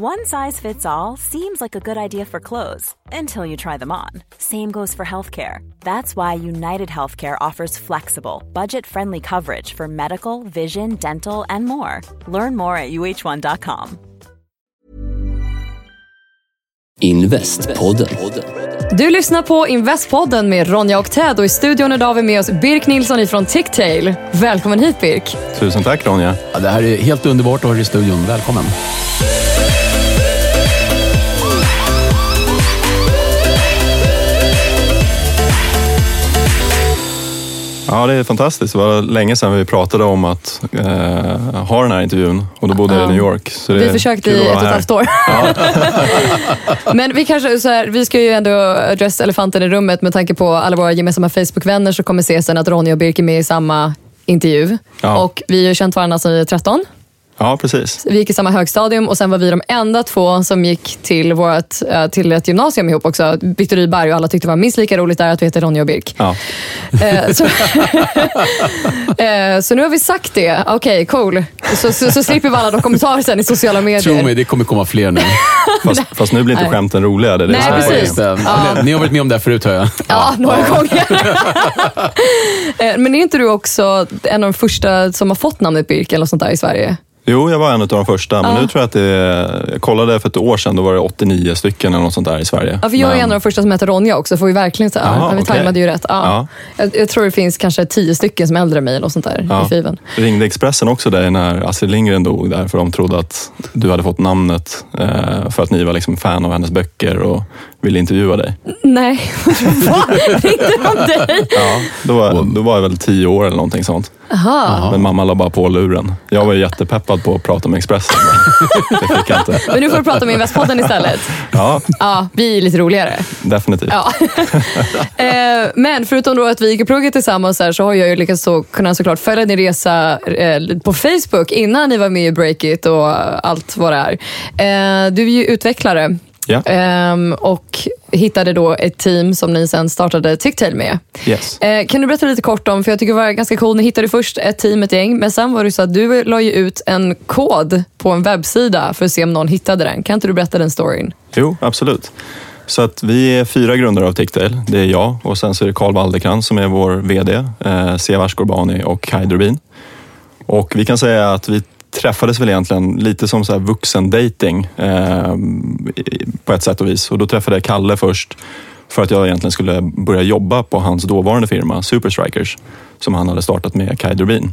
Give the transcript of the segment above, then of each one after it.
One size fits all seems like a good idea for clothes until you try them on. Same goes for healthcare. That's why United Healthcare offers flexible, budget friendly coverage for medical, vision, dental, and more. Learn more at uh1.com. Investpodden. Du lyssnar på Investpodden med Ronja och Ted och i studion idag har vi med oss Birk Nilsson ifrån Ticktail. Välkommen hit Birk. Tusen tack Ronja. Ja, det här är helt underbart att ha dig i studion. Välkommen. Ja, det är fantastiskt. Det var länge sedan vi pratade om att eh, ha den här intervjun och då bodde jag i New York. Vi försökte i ett och ett halvt år. Men vi kanske, så här, vi ska ju ändå adressa elefanten i rummet med tanke på alla våra gemensamma Facebook-vänner så kommer se sen att Ronny och Birk är med i samma intervju. Ja. Och vi har känt varandra sedan vi är 13. Ja, precis. Vi gick i samma högstadium och sen var vi de enda två som gick till, vårt, eh, till ett gymnasium ihop också. Victor Rydberg och alla tyckte det var minst lika roligt där att vi heter Ronny och Birk. Ja. Eh, så, Eh, så nu har vi sagt det. Okej, cool. Så, så, så slipper vi alla de kommentarer sen i sociala medier. Tro mig, det kommer komma fler nu. Fast, fast nu blir inte skämten roliga. Det är det Nej, är precis. Ja. Ni har varit med om det här förut hör jag. Ja, några gånger. Eh, Men är inte du också en av de första som har fått namnet Birk eller något sånt där i Sverige? Jo, jag var en av de första. Men Ja. nu tror jag att det är, Jag kollade för ett år sedan, då var det 89 stycken eller något sånt där i Sverige. Ja, för jag är Men- en av de första som heter Ronja också, får vi verkligen säga. Jaha, Ja, vi okej. tajmade ju rätt. Ja. Jag, jag tror det finns kanske tio stycken som är äldre än mig eller något sånt där Ja. i fiven. Ringde Expressen också dig när Astrid Lindgren dog där? För de trodde att du hade fått namnet eh, för att ni var liksom fan av hennes böcker och ville intervjua dig. Nej, vad? Ringde de dig? Ja, då var, då var jag väl tio år eller någonting sånt. Aha. Men mamma la bara på luren. Jag var ju jättepeppad på att prata med Expressen. Men det fick jag inte. Men nu får du prata med Investpodden istället. Ja, Ja, vi är lite roligare. definitivt. Ja. Eh, Men förutom då att vi gick i plugget tillsammans här, så har jag ju lyckats så, kunna såklart följa din resa eh, på Facebook innan ni var med i Breakit och allt vad det är. Eh, Du är ju utvecklare Ja. ehm, och hittade då ett team som ni sen startade Ticktail med. Yes. Eh, Kan du berätta lite kort om, för jag tycker det var ganska cool, ni hittade först ett team, ett gäng, men sen var det så att du la ju ut en kod på en webbsida för att se om någon hittade den. Kan inte du berätta den storyn? Jo, absolut. Så att vi är fyra grundare av Ticktail. Det är jag och sen så är det Carl Waldekrans som är vår VD, eh, Siavash Gorbani och Kai Durbin. Och vi kan säga att vi träffades väl egentligen lite som så här vuxendating eh, på ett sätt och vis. Och då träffade jag Kalle först för att jag egentligen skulle börja jobba på hans dåvarande firma Superstrikers som han hade startat med Kai Durbin.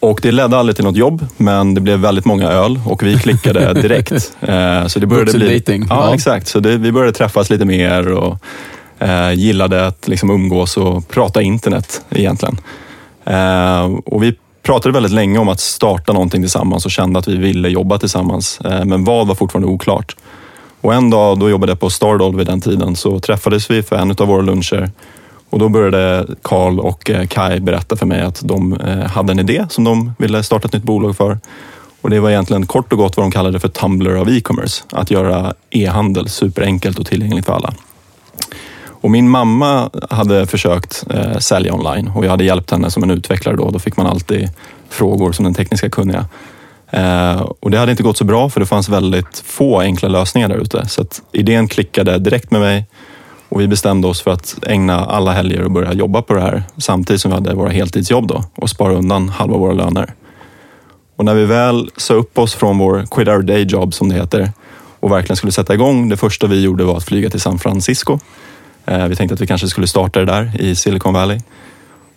Och det ledde aldrig till något jobb, men det blev väldigt många öl och vi klickade direkt. Eh, så det började bli... Vuxendating. Ja, Ja. exakt. Så det, vi började träffas lite mer och eh, gillade att liksom umgås och prata internet egentligen. Eh, och vi pratade väldigt länge om att starta någonting tillsammans och kände att vi ville jobba tillsammans. Eh, men vad var fortfarande oklart. Och en dag, då jobbade jag på Stardoll vid den tiden, så träffades vi för en av våra luncher och då började Carl och eh, Kai berätta för mig att de eh, hade en idé som de ville starta ett nytt bolag för. Och det var egentligen kort och gott vad de kallade för Tumblr av e-commerce. Att göra e-handel superenkelt och tillgängligt för alla. Och min mamma hade försökt eh, sälja online och jag hade hjälpt henne som en utvecklare då. Då fick man alltid frågor som den tekniska kunniga. Eh, och det hade inte gått så bra för det fanns väldigt få enkla lösningar där ute. Så att idén klickade direkt med mig och vi bestämde oss för att ägna alla helger och börja jobba på det här samtidigt som vi hade våra heltidsjobb då och spara undan halva våra löner. Och när vi väl sa upp oss från vår quit our day job som det heter och verkligen skulle sätta igång, det första vi gjorde var att flyga till San Francisco. Eh, vi tänkte att vi kanske skulle starta det där i Silicon Valley.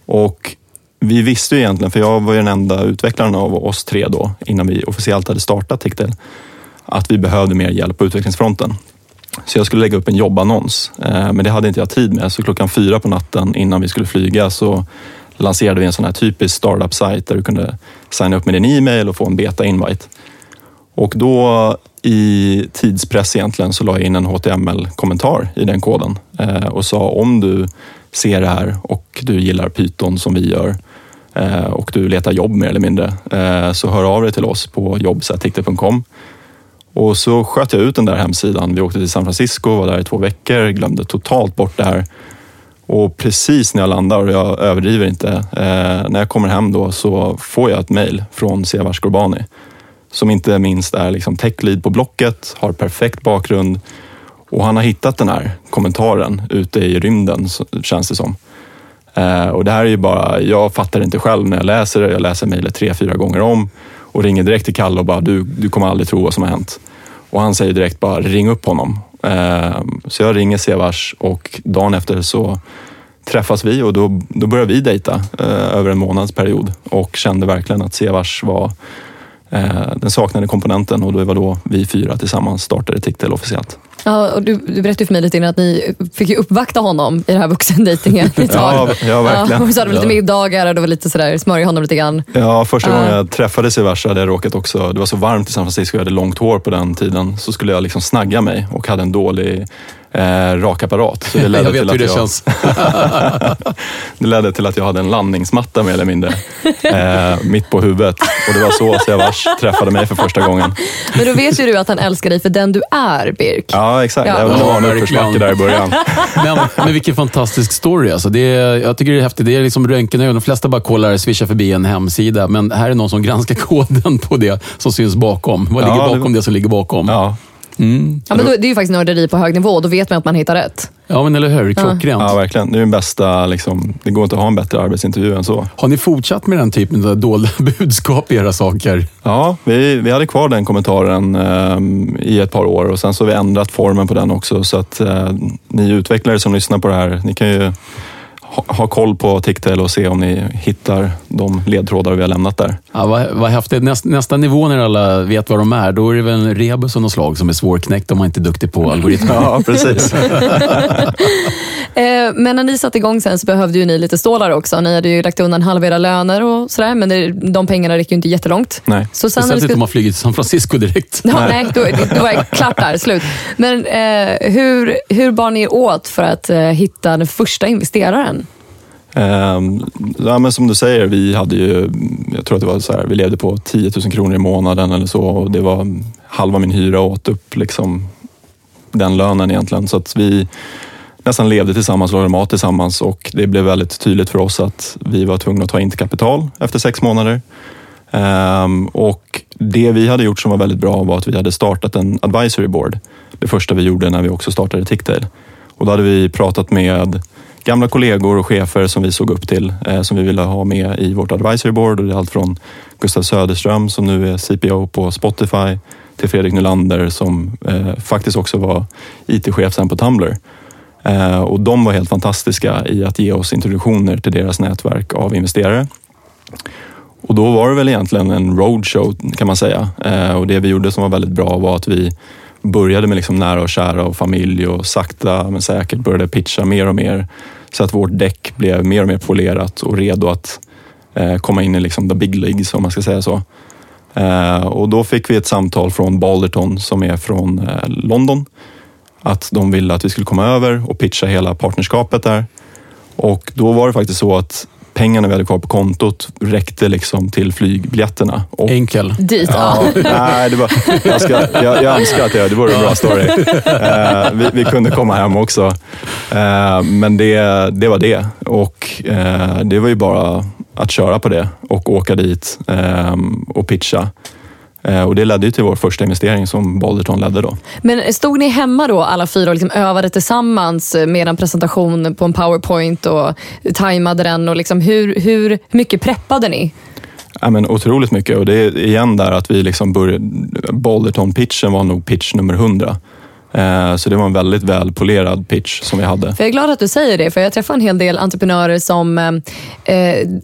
Och vi visste ju egentligen, för jag var ju den enda utvecklaren av oss tre då, innan vi officiellt hade startat Ticktail, att vi behövde mer hjälp på utvecklingsfronten. Så jag skulle lägga upp en jobbannons, eh, men det hade inte jag tid med. Så klockan fyra på natten innan vi skulle flyga så lanserade vi en sån här typisk startup-sajt där du kunde signa upp med din e-mail och få en beta-invite. Och då i tidspress egentligen så la jag in en HTML-kommentar i den koden eh, och sa om du ser det här och du gillar Python som vi gör eh, och du letar jobb mer eller mindre eh, så hör av dig till oss på jobbs.tikte.com och så sköt jag ut den där hemsidan. Vi åkte till San Francisco, var där i två veckor, glömde totalt bort det här. Och precis när jag landar, och jag överdriver inte, eh, när jag kommer hem då så får jag ett mejl från Sevars Gorbani som inte minst är liksom tech på Blocket, har perfekt bakgrund och han har hittat den här kommentaren ute i rymden, känns det som. Eh, och det här är ju bara, jag fattar inte själv när jag läser det. Jag läser mejlet tre, fyra gånger om och ringer direkt till Kalle och bara, du, du kommer aldrig tro vad som har hänt. Och han säger direkt bara, ring upp honom. Eh, så jag ringer Sevars och dagen efter så träffas vi och då, då börjar vi dejta eh, över en månadsperiod och kände verkligen att Sevars var den saknade komponenten och det var då vi fyra tillsammans startade Ticktel officiellt. Ja, och du, du berättade för mig lite innan att ni fick ju uppvakta honom i den här vuxendejtingen. ja, ja, verkligen. Ja, och så hade de lite middagar och det var lite sådär, smörja honom lite grann. Ja, första gången jag träffades i Versa hade jag råkat också, det var så varmt i San Francisco, jag hade långt hår på den tiden, så skulle jag liksom snagga mig och hade en dålig eh, rakapparat. Så det ledde jag vet till hur det jag, känns. det ledde till att jag hade en landningsmatta mer eller mindre eh, mitt på huvudet. Och det var så Sevars träffade mig för första gången. Men då vet ju du att han älskar dig för den du är, Birk. Ja, exakt. Ja. Även om det var en uppförsbacke där i början. men, men vilken fantastisk story. Alltså. Det är, jag tycker det är häftigt. Det är liksom röntgenögon. De flesta bara kollar, swishar förbi en hemsida. Men här är någon som granskar koden på det som syns bakom. Vad ligger ja, bakom det, det som ligger bakom? Ja. Mm. Ja, men då, det är ju faktiskt nörderi på hög nivå. Då vet man att man hittar rätt. Ja, men eller hur? Klockrent. Ja, verkligen. Det är den bästa, liksom, det går inte att ha en bättre arbetsintervju än så. Har ni fortsatt med den typen av dolda budskap i era saker? Ja, vi, vi hade kvar den kommentaren um, i ett par år och sen så har vi ändrat formen på den också. Så att uh, ni utvecklare som lyssnar på det här, ni kan ju ha, koll på Ticktail och se om ni hittar de ledtrådar vi har lämnat där. Ja, vad, vad häftigt. Nästa, nästa nivå när alla vet vad de är, då är det väl en rebus av något slag som är svårknäckt om man inte är duktig på algoritmer. ja, precis. Eh, men när ni satte igång sen så behövde ju ni lite stålar också. Ni hade ju lagt undan halva era löner och sådär, men det, de pengarna räcker ju inte jättelångt. Nej. Så sen Speciellt inte om man flyger till San Francisco direkt. Ja, nej, då, då var jag klart där, slut. Men eh, hur, hur bar ni åt för att eh, hitta den första investeraren? Um, ja, men som du säger, vi hade ju, jag tror att det var så här, vi levde på 10 000 kronor i månaden eller så och det var halva min hyra åt upp liksom den lönen egentligen. Så att vi nästan levde tillsammans lagade mat tillsammans och det blev väldigt tydligt för oss att vi var tvungna att ta in till kapital efter sex månader. Um, och det vi hade gjort som var väldigt bra var att vi hade startat en advisory board. Det första vi gjorde när vi också startade Ticktail. Och då hade vi pratat med gamla kollegor och chefer som vi såg upp till, eh, som vi ville ha med i vårt advisory board. Och det är allt från Gustav Söderström som nu är CPO på Spotify till Fredrik Nylander som eh, faktiskt också var IT-chef sen på Tumblr. Eh, och de var helt fantastiska i att ge oss introduktioner till deras nätverk av investerare. Och då var det väl egentligen en roadshow kan man säga. Eh, och det vi gjorde som var väldigt bra var att vi började med liksom nära och kära och familj och sakta men säkert började pitcha mer och mer så att vårt däck blev mer och mer polerat och redo att eh, komma in i liksom the big leagues om man ska säga så. Eh, och då fick vi ett samtal från Balderton som är från eh, London att de ville att vi skulle komma över och pitcha hela partnerskapet där. Och då var det faktiskt så att pengarna vi hade kvar på kontot räckte liksom till flygbiljetterna. Och, Enkel. Dit, ja. nej, det var, jag, ska, jag, jag önskar att det, det vore en bra story. Uh, vi, vi, kunde komma hem också. Uh, men det, det var det. Och uh, det var ju bara att köra på det och åka dit och pitcha. Eh, och det ledde till vår första investering som Balderton ledde. Då. Men stod ni hemma då alla fyra och liksom övade tillsammans med en presentation på en powerpoint och tajmade den? Och liksom hur, hur mycket preppade ni? Ja, men otroligt mycket och det är igen där att vi liksom började, Balderton-pitchen var nog pitch nummer 100. Eh, så det var en väldigt välpolerad pitch som vi hade. För jag är glad att du säger det, för jag träffar en hel del entreprenörer som eh,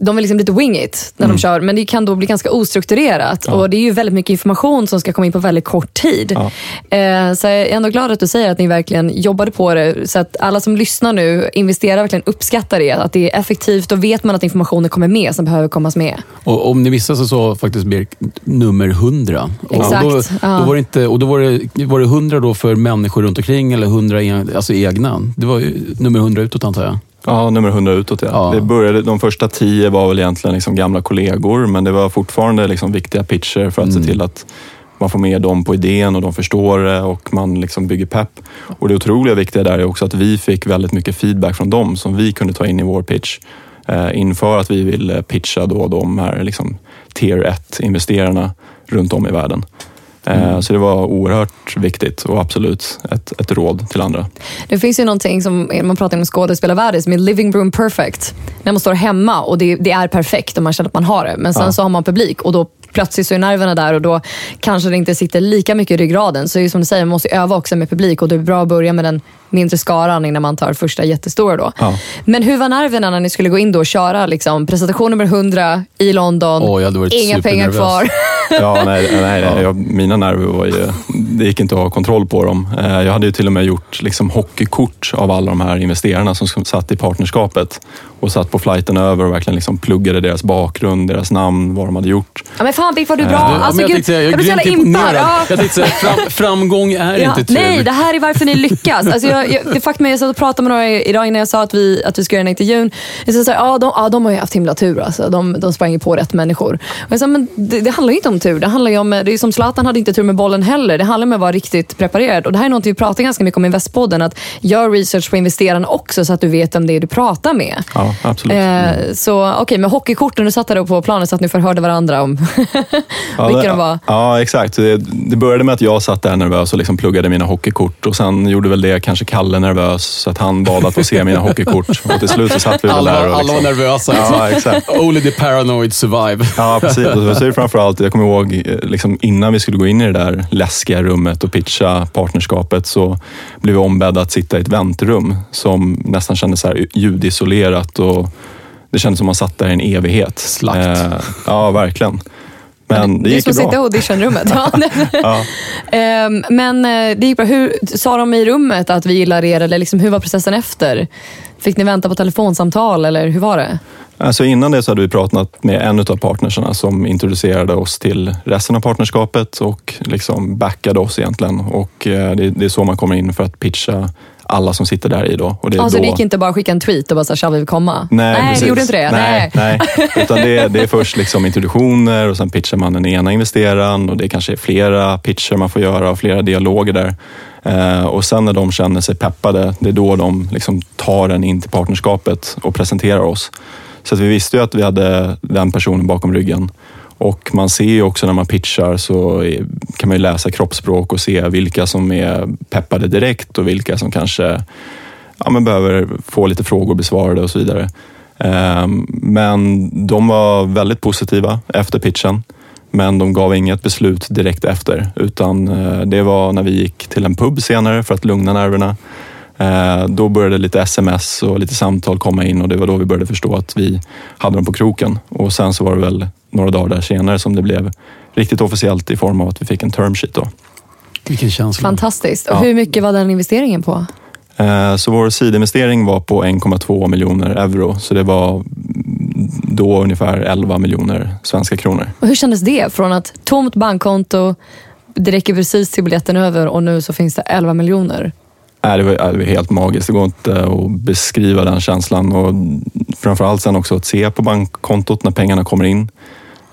de vill liksom lite wing it när mm. de kör, men det kan då bli ganska ostrukturerat. Ja. Och Det är ju väldigt mycket information som ska komma in på väldigt kort tid. Ja. Eh, så jag är ändå glad att du säger att ni verkligen jobbade på det, så att alla som lyssnar nu, investerar verkligen uppskattar det. Att det är effektivt och vet man att informationen kommer med som behöver komma med. Och om ni missade så sa faktiskt Birk nummer 100. Exakt. Och då, då, var det inte, och då var det, var det 100 då för människor runt omkring eller 100 en, alltså egna? Det var nummer 100 utåt antar jag? Ja, nummer 100 utåt. Ja. ja. Det började, de första tio var väl egentligen liksom gamla kollegor, men det var fortfarande liksom viktiga pitcher för att mm. se till att man får med dem på idén och de förstår det och man liksom bygger pepp. Och det otroliga viktiga där är också att vi fick väldigt mycket feedback från dem som vi kunde ta in i vår pitch eh, inför att vi ville pitcha då de här liksom, tier 1-investerarna runt om i världen. Eh, mm. Så det var oerhört viktigt och absolut ett, ett råd till andra. Det finns ju någonting som man pratar om skådespelarvärlden som är living room perfect. När man står hemma och det, det, är perfekt och man känner att man har det. Men sen ja. så har man publik och då plötsligt så är nerverna där och då kanske det inte sitter lika mycket i ryggraden. Så som du säger, man måste öva också med publik och det är bra att börja med den mindre skaran innan man tar första jättestora. Då. Ja. Men hur var nerverna när ni skulle gå in då och köra liksom, presentation nummer 100 i London? Oh, Inga pengar kvar. ja, nej, nej, nej jag, mina nerver var ju... Det gick inte att ha kontroll på dem. Eh, jag hade ju till och med gjort liksom hockeykort av alla de här investerarna som satt i partnerskapet och satt på flighten över och verkligen liksom pluggade deras bakgrund, deras namn, vad de hade gjort. Ja, men fan Dick vad du är bra! Ja, alltså, jag, gud, jag, jag, blir så jävla impad. Jag tänkte fram, framgång är ja, inte trevligt. Nej, det här är varför ni lyckas. Alltså, jag, jag, det faktum är jag satt och pratade med några idag innan jag sa att vi, att vi ska göra den här intervjun. Jag sa, så här, ja, de, ja, de har ju haft himla tur. Alltså. De, de sprang ju på rätt människor. Och jag sa, men det, det handlar ju inte om tur. Det handlar om, det är som Zlatan hade inte tur med bollen heller. Det handlar om att vara riktigt preparerad. Och det här är något vi pratar ganska mycket om i Investpodden. Att gör research på investerarna också så att du vet om det är du pratar med. Ja, absolut. Eh, så okej, okay, med hockeykorten, du satt där på planen så att ni förhörde varandra om ja, vilka de var. Ja, exakt. Det, det började med att jag satt där nervös och liksom pluggade mina hockeykort. Och sen gjorde väl det kanske Kalle nervös så att han bad att få se mina hockeykort. Och till slut så satt vi väl alla, där. Och liksom, alla var nervösa. Ja, exakt. Only the paranoid survive. Ja, precis. Och så är det framförallt, jag kommer ihåg eh, liksom, innan vi skulle gå in i det där läskiga rummet och pitcha partnerskapet så blev vi ombedda att sitta i ett väntrum som nästan kändes så här ljudisolerat. Och det kändes som man satt där i en evighet. Slakt. Eh, ja, verkligen. Men det, gick är som sitta i auditionrummet. ja. um, men eh, det gick bra. Hur, sa de i rummet att vi gillar er eller liksom, hur var processen efter? Fick ni vänta på telefonsamtal eller hur var det? Alltså innan det så hade vi pratat med en av partnerserna som introducerade oss till resten av partnerskapet och liksom backade oss egentligen. Och eh, det är så man kommer in för att pitcha alla som sitter där i. Då. Och det alltså då... det gick inte bara att skicka en tweet och bara så här, vi komma? Nej, nej det gjorde inte det? Nej, nej. nej. Utan det, det, är först liksom introduktioner och sen pitchar man den ena investeraren och det kanske är flera pitcher man får göra och flera dialoger där. Eh, och sen när de känner sig peppade, det är då de liksom tar den in till partnerskapet och presenterar oss. Så att vi visste ju att vi hade den personen bakom ryggen. Och man ser ju också när man pitchar så kan man läsa kroppsspråk och se vilka som är peppade direkt och vilka som kanske ja, men behöver få lite frågor besvarade och så vidare. Ehm, men de var väldigt positiva efter pitchen. Men de gav inget beslut direkt efter, utan eh, det var när vi gick till en pub senare för att lugna nerverna. Eh, då började lite sms och lite samtal komma in och det var då vi började förstå att vi hade dem på kroken. Och sen så var det väl några dagar där senare som det blev riktigt officiellt i form av att vi fick en term sheet. Då. Vilken känsla. Fantastiskt. Och ja. hur mycket var den investeringen på? Eh, så vår sidinvestering var på 1,2 miljoner euro, så det var då ungefär 11 miljoner svenska kronor. Och hur kändes det? Från att tomt bankkonto, det räcker precis till biljetten över och nu så finns det 11 miljoner. Nej, det, var, det var helt magiskt. Det går inte att beskriva den känslan. Och framförallt sen också att se på bankkontot när pengarna kommer in.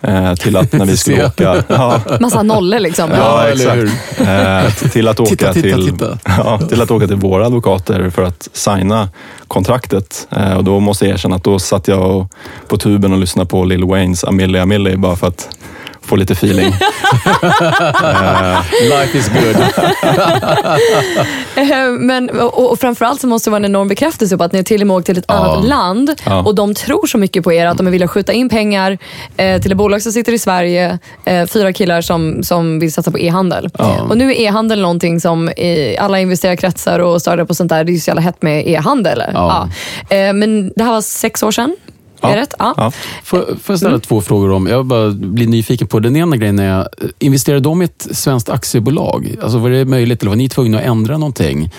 Eh, till att när vi skulle åka... Ja. Massa nollor liksom. Ja, exakt. Eh, till, att åka titta, titta, till, titta. Ja, till att åka till våra advokater för att signa kontraktet. Eh, och då måste jag erkänna att då satt jag på tuben och lyssnade på Lil Waynes Amelie Amelie bara för att få lite feeling. Life is good. Eh, Men, och, och framförallt så måste det vara en enorm bekräftelse på att ni är till och med åkt till ett annat land Ja. och de tror så mycket på er att de är villiga att skjuta in pengar eh, till ett bolag som sitter i Sverige. Eh, fyra killar som, som vill satsa på e-handel. Och nu är e-handel någonting som i alla investerarkretsar och startup och sånt där, det är ju så jävla hett med e-handel. Ja. Ja. Eh, men det här var sex år sedan. Är det rätt? Ja. Ja. Får, får jag ställa två frågor om? Jag bara blir nyfiken på den ena grejen. Är, investerade de i ett svenskt aktiebolag? Alltså var det möjligt eller var ni tvungna att ändra någonting?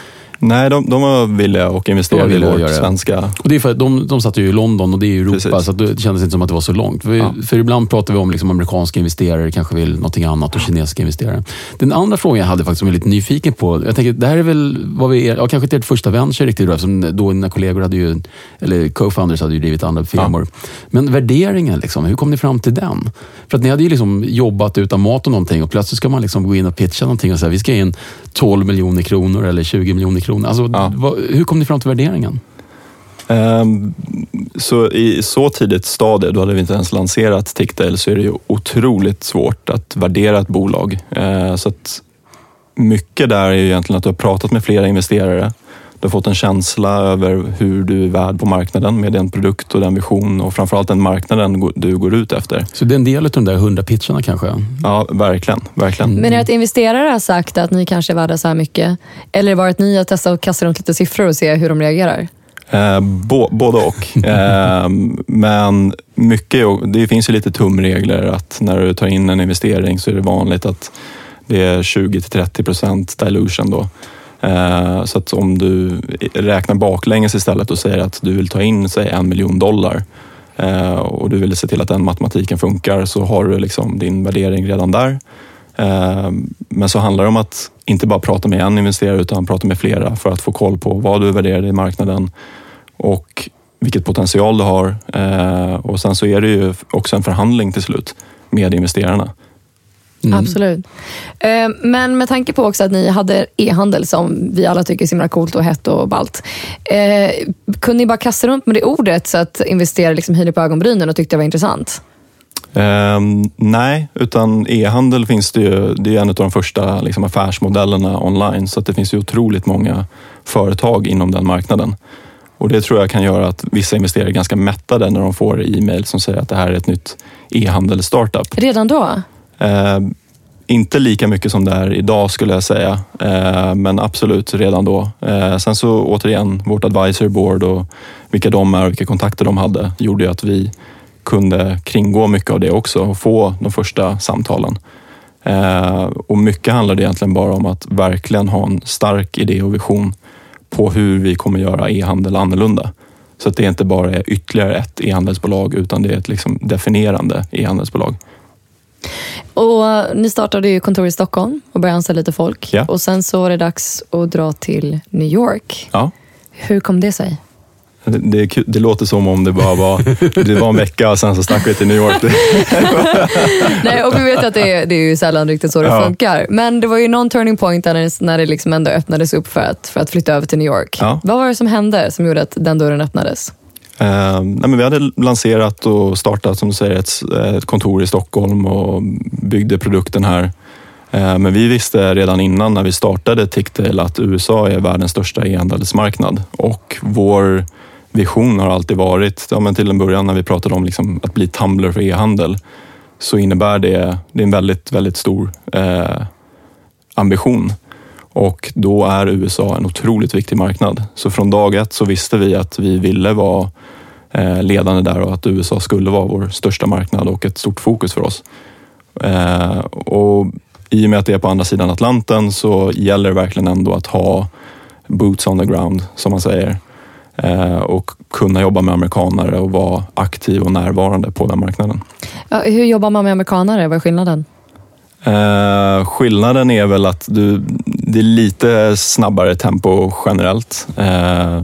Nej, de, de var villiga och De var i att vårt göra svenska. Och det är för att de, de satt ju i London och det är ju Europa, Precis. så att det kändes inte som att det var så långt. För, Ja. för ibland pratar vi om liksom amerikanska investerare kanske vill någonting annat och kinesiska investerare. Den andra frågan jag hade faktiskt som jag är lite nyfiken på. Jag tänker, det här är väl vad vi är, ja, kanske inte ert första venture riktigt då, eftersom då dina kollegor hade ju, eller co-founders hade ju drivit andra firmor. Men värderingen, liksom, hur kom ni fram till den? För att ni hade ju liksom jobbat utan mat och någonting och plötsligt ska man liksom gå in och pitcha någonting och säga vi ska in 12 miljoner kronor eller 20 miljoner kronor. Alltså, Ja. vad, hur kom ni fram till värderingen? Ehm, Så i så tidigt stadie, då hade vi inte ens lanserat Ticktail, så är det ju otroligt svårt att värdera ett bolag. Eh, Så att mycket där är ju egentligen att du har pratat med flera investerare. Du har fått en känsla över hur du är värd på marknaden med den produkt och den vision och framförallt den marknaden du går ut efter. Så det är en del av de där 100 pitcharna kanske? Ja, verkligen. verkligen. Men är det att investerare har sagt att ni kanske är värda så här mycket? Eller var det att ni har testat att kasta runt lite siffror och se hur de reagerar? Eh, bo, både och. Eh, men mycket, det finns ju lite tumregler att när du tar in en investering så är det vanligt att det är 20-30 procent dilution då. Eh, så att om du räknar baklänges istället och säger att du vill ta in säg en miljon dollar eh, och du vill se till att den matematiken funkar så har du liksom din värdering redan där. Eh, men så handlar det om att inte bara prata med en investerare utan prata med flera för att få koll på vad du värderar i marknaden och vilket potential du har. Och sen så är det ju också en förhandling till slut med investerarna. Absolut. Eh, Men med tanke på också att ni hade e-handel som vi alla tycker är så himla coolt och hett och ballt. Eh, kunde ni bara kasta runt med det ordet så att investerare liksom höjde på ögonbrynen och tyckte det var intressant? Ehm, nej, utan e-handel finns det ju, det är en av de första liksom, affärsmodellerna online så det finns ju otroligt många företag inom den marknaden. Och Det tror jag kan göra att vissa investerare är ganska mättade när de får e-mail som säger att det här är ett nytt e-handel-startup. Redan då? Eh, inte lika mycket som det är idag skulle jag säga, eh, men absolut redan då. Eh, sen så återigen, vårt advisory board och vilka de är och vilka kontakter de hade gjorde ju att vi kunde kringgå mycket av det också och få de första samtalen. Eh, och mycket handlade egentligen bara om att verkligen ha en stark idé och vision på hur vi kommer göra e-handel annorlunda. Så att det inte bara är ytterligare ett e-handelsbolag utan det är ett liksom definierande e-handelsbolag. Och ni startade ju kontor i Stockholm och började anställa lite folk. Ja. Och sen så var det dags att dra till New York. Ja. Hur kom det sig? Det, det, det låter som om det bara var, det var en vecka och sen så stack vi till New York. Nej, och vi vet att det är, det är ju sällan riktigt så det Ja. funkar. Men det var ju någon turning point där det, när det liksom ändå öppnades upp för att, för att flytta över till New York. Ja. Vad var det som hände som gjorde att den dörren öppnades? Eh, nej, men vi hade lanserat och startat som du säger ett, ett kontor i Stockholm och byggde produkten här. Eh, men vi visste redan innan när vi startade Ticktail att USA är världens största e-handelsmarknad och vår vision har alltid varit, ja, men till en början när vi pratade om liksom att bli Tumblr för e-handel, så innebär det, det är en väldigt, väldigt stor eh, ambition. Och då är USA en otroligt viktig marknad. Så från dag ett så visste vi att vi ville vara eh, ledande där och att USA skulle vara vår största marknad och ett stort fokus för oss. Eh, och I och med att det är på andra sidan Atlanten så gäller det verkligen ändå att ha boots on the ground, som man säger. Eh, och kunna jobba med amerikanare och vara aktiv och närvarande på den marknaden. Ja, hur jobbar man med amerikanare? Vad är skillnaden? Eh, skillnaden är väl att du, det är lite snabbare tempo generellt. Eh,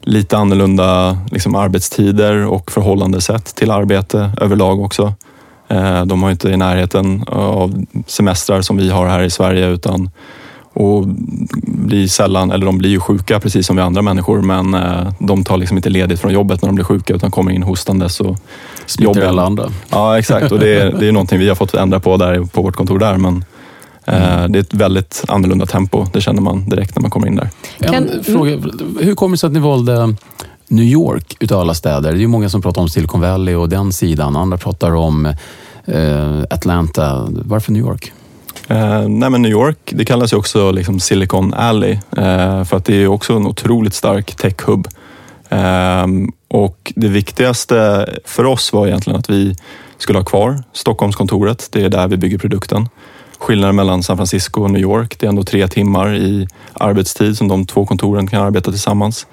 lite annorlunda liksom, arbetstider och förhållandesätt till arbete överlag också. Eh, de har inte i närheten av semestrar som vi har här i Sverige utan och blir sällan, eller de blir ju sjuka precis som vi andra människor men eh, de tar liksom inte ledigt från jobbet när de blir sjuka utan kommer in hostandes och Smittar alla andra. Ja, exakt. Och det är, det är någonting vi har fått ändra på där på vårt kontor där. Men eh, det är ett väldigt annorlunda tempo. Det känner man direkt när man kommer in där. En Kan- fråga, hur kommer det sig att ni valde New York utav alla städer? Det är ju många som pratar om Silicon Valley och den sidan. Andra pratar om eh, Atlanta. Varför New York? Eh, nej, men New York, det kallas ju också liksom Silicon Alley eh, för att det är ju också en otroligt stark tech-hub. Eh, och det viktigaste för oss var egentligen att vi skulle ha kvar Stockholmskontoret. Det är där vi bygger produkten. Skillnaden mellan San Francisco och New York, det är ändå tre timmar i arbetstid som de två kontoren kan arbeta tillsammans.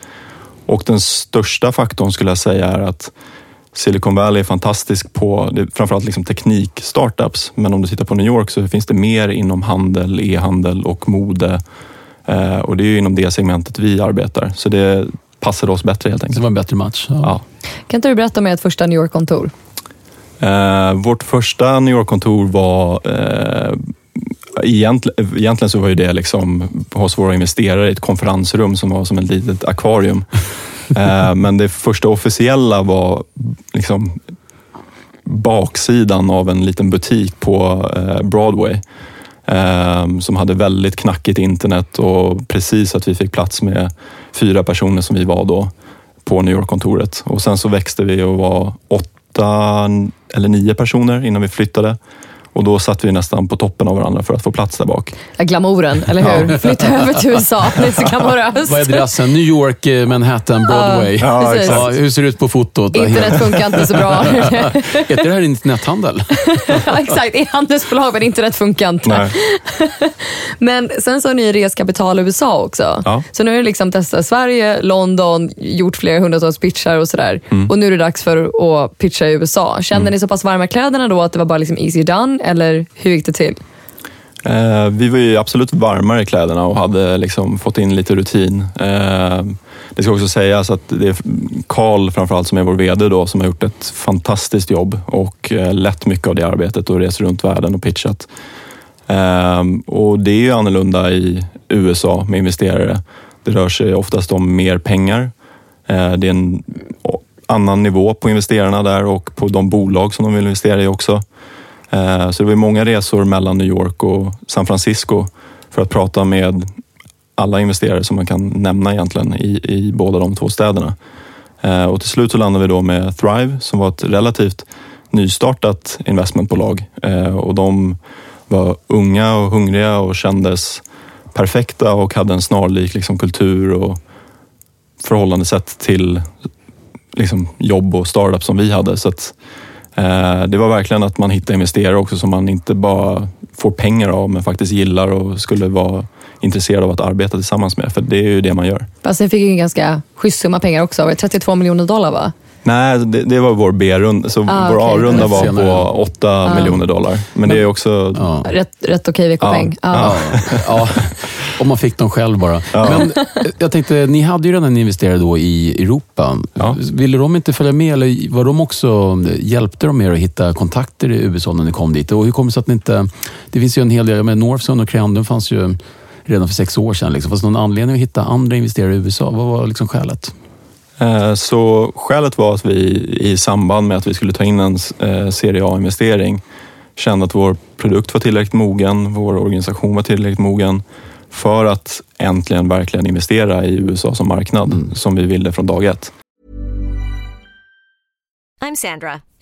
Och den största faktorn skulle jag säga är att Silicon Valley är fantastisk på det är framförallt liksom teknik-startups. Men om du tittar på New York så finns det mer inom handel, e-handel och mode. Eh, och det är ju inom det segmentet vi arbetar. Så det passade oss bättre helt Det enkelt. var en bättre match. Ja. Kan inte du berätta om ert första New York-kontor? Eh, vårt första New York-kontor var eh, egentligen, egentligen så var ju det liksom hos våra investerare i ett konferensrum som var som ett litet akvarium. Eh, men det första officiella var liksom baksidan av en liten butik på eh, Broadway Ehm, som hade väldigt knackigt internet och precis att vi fick plats med fyra personer som vi var då på New York-kontoret. Och sen så växte vi och var åtta eller nio personer innan vi flyttade. Och då satt vi nästan på toppen av varandra för att få plats där bak. Ja, Glamouren, eller hur? Flytta över till USA, det är så glamoröst. Vad är adressen? New York, eh, Manhattan, Broadway. Ja, Precis. Ja, hur ser det ut på fotot? Internet funkar inte så bra. Heter det här internethandel? ja, exakt, e-handelsbolag men internet funkar inte. Nej. Men sen så har ni rest kapital i USA också. Ja. Så nu har ni liksom testat Sverige, London, gjort flera hundratals pitchar och sådär. Mm. Och nu är det dags för att pitcha i USA. Kände ni så pass varma kläderna då att det var bara liksom easy done? Eller hur gick det till? Eh, vi var ju absolut varmare i kläderna och hade liksom fått in lite rutin. Eh, det ska också sägas att det är Karl framförallt som är vår VD då som har gjort ett fantastiskt jobb och eh, lett mycket av det arbetet och rest runt världen och pitchat. Eh, och det är ju annorlunda i USA med investerare. Det rör sig oftast om mer pengar. Eh, det är en annan nivå på investerarna där och på de bolag som de vill investera i också. Eh, så det var många resor mellan New York och San Francisco för att prata med alla investerare som man kan nämna egentligen i, i båda de två städerna. Eh, och till slut så landade vi då med Thrive som var ett relativt nystartat investmentbolag eh, och de var unga och hungriga och kändes perfekta och hade en snarlik liksom, kultur och förhållandesätt till liksom, jobb och startup som vi hade. Så att, Eh, det var verkligen att man hittade investerare också som man inte bara får pengar av men faktiskt gillar och skulle vara intresserad av att arbeta tillsammans med. För det är ju det man gör. Fast ni fick ju en ganska schysst summa pengar också. 32 miljoner dollar va? Nej, det, det var vår B-runda. Så Ah, vår. A-runda var på 8 miljoner dollar. Men det är också... Ja. Rätt, rätt okej veckopeng. Ja. Ja, ja, om man fick dem själv bara. Men eh, jag tänkte, ni hade ju redan investerare då i Europa. Ville de inte följa med eller var de också, hjälpte de er att hitta kontakter i USA när ni kom dit? Och hur kom det sig att ni inte... Det finns ju en hel del, med Northzone och Creandum fanns ju redan för sex år sedan. Liksom. Fanns det någon anledning att hitta andra investerare i USA? Vad var liksom skälet? Eh, Så skälet var att vi i samband med att vi skulle ta in en eh, Serie A-investering kände att vår produkt var tillräckligt mogen, vår organisation var tillräckligt mogen för att äntligen verkligen investera i USA som marknad som vi ville från dag ett. I'm Sandra,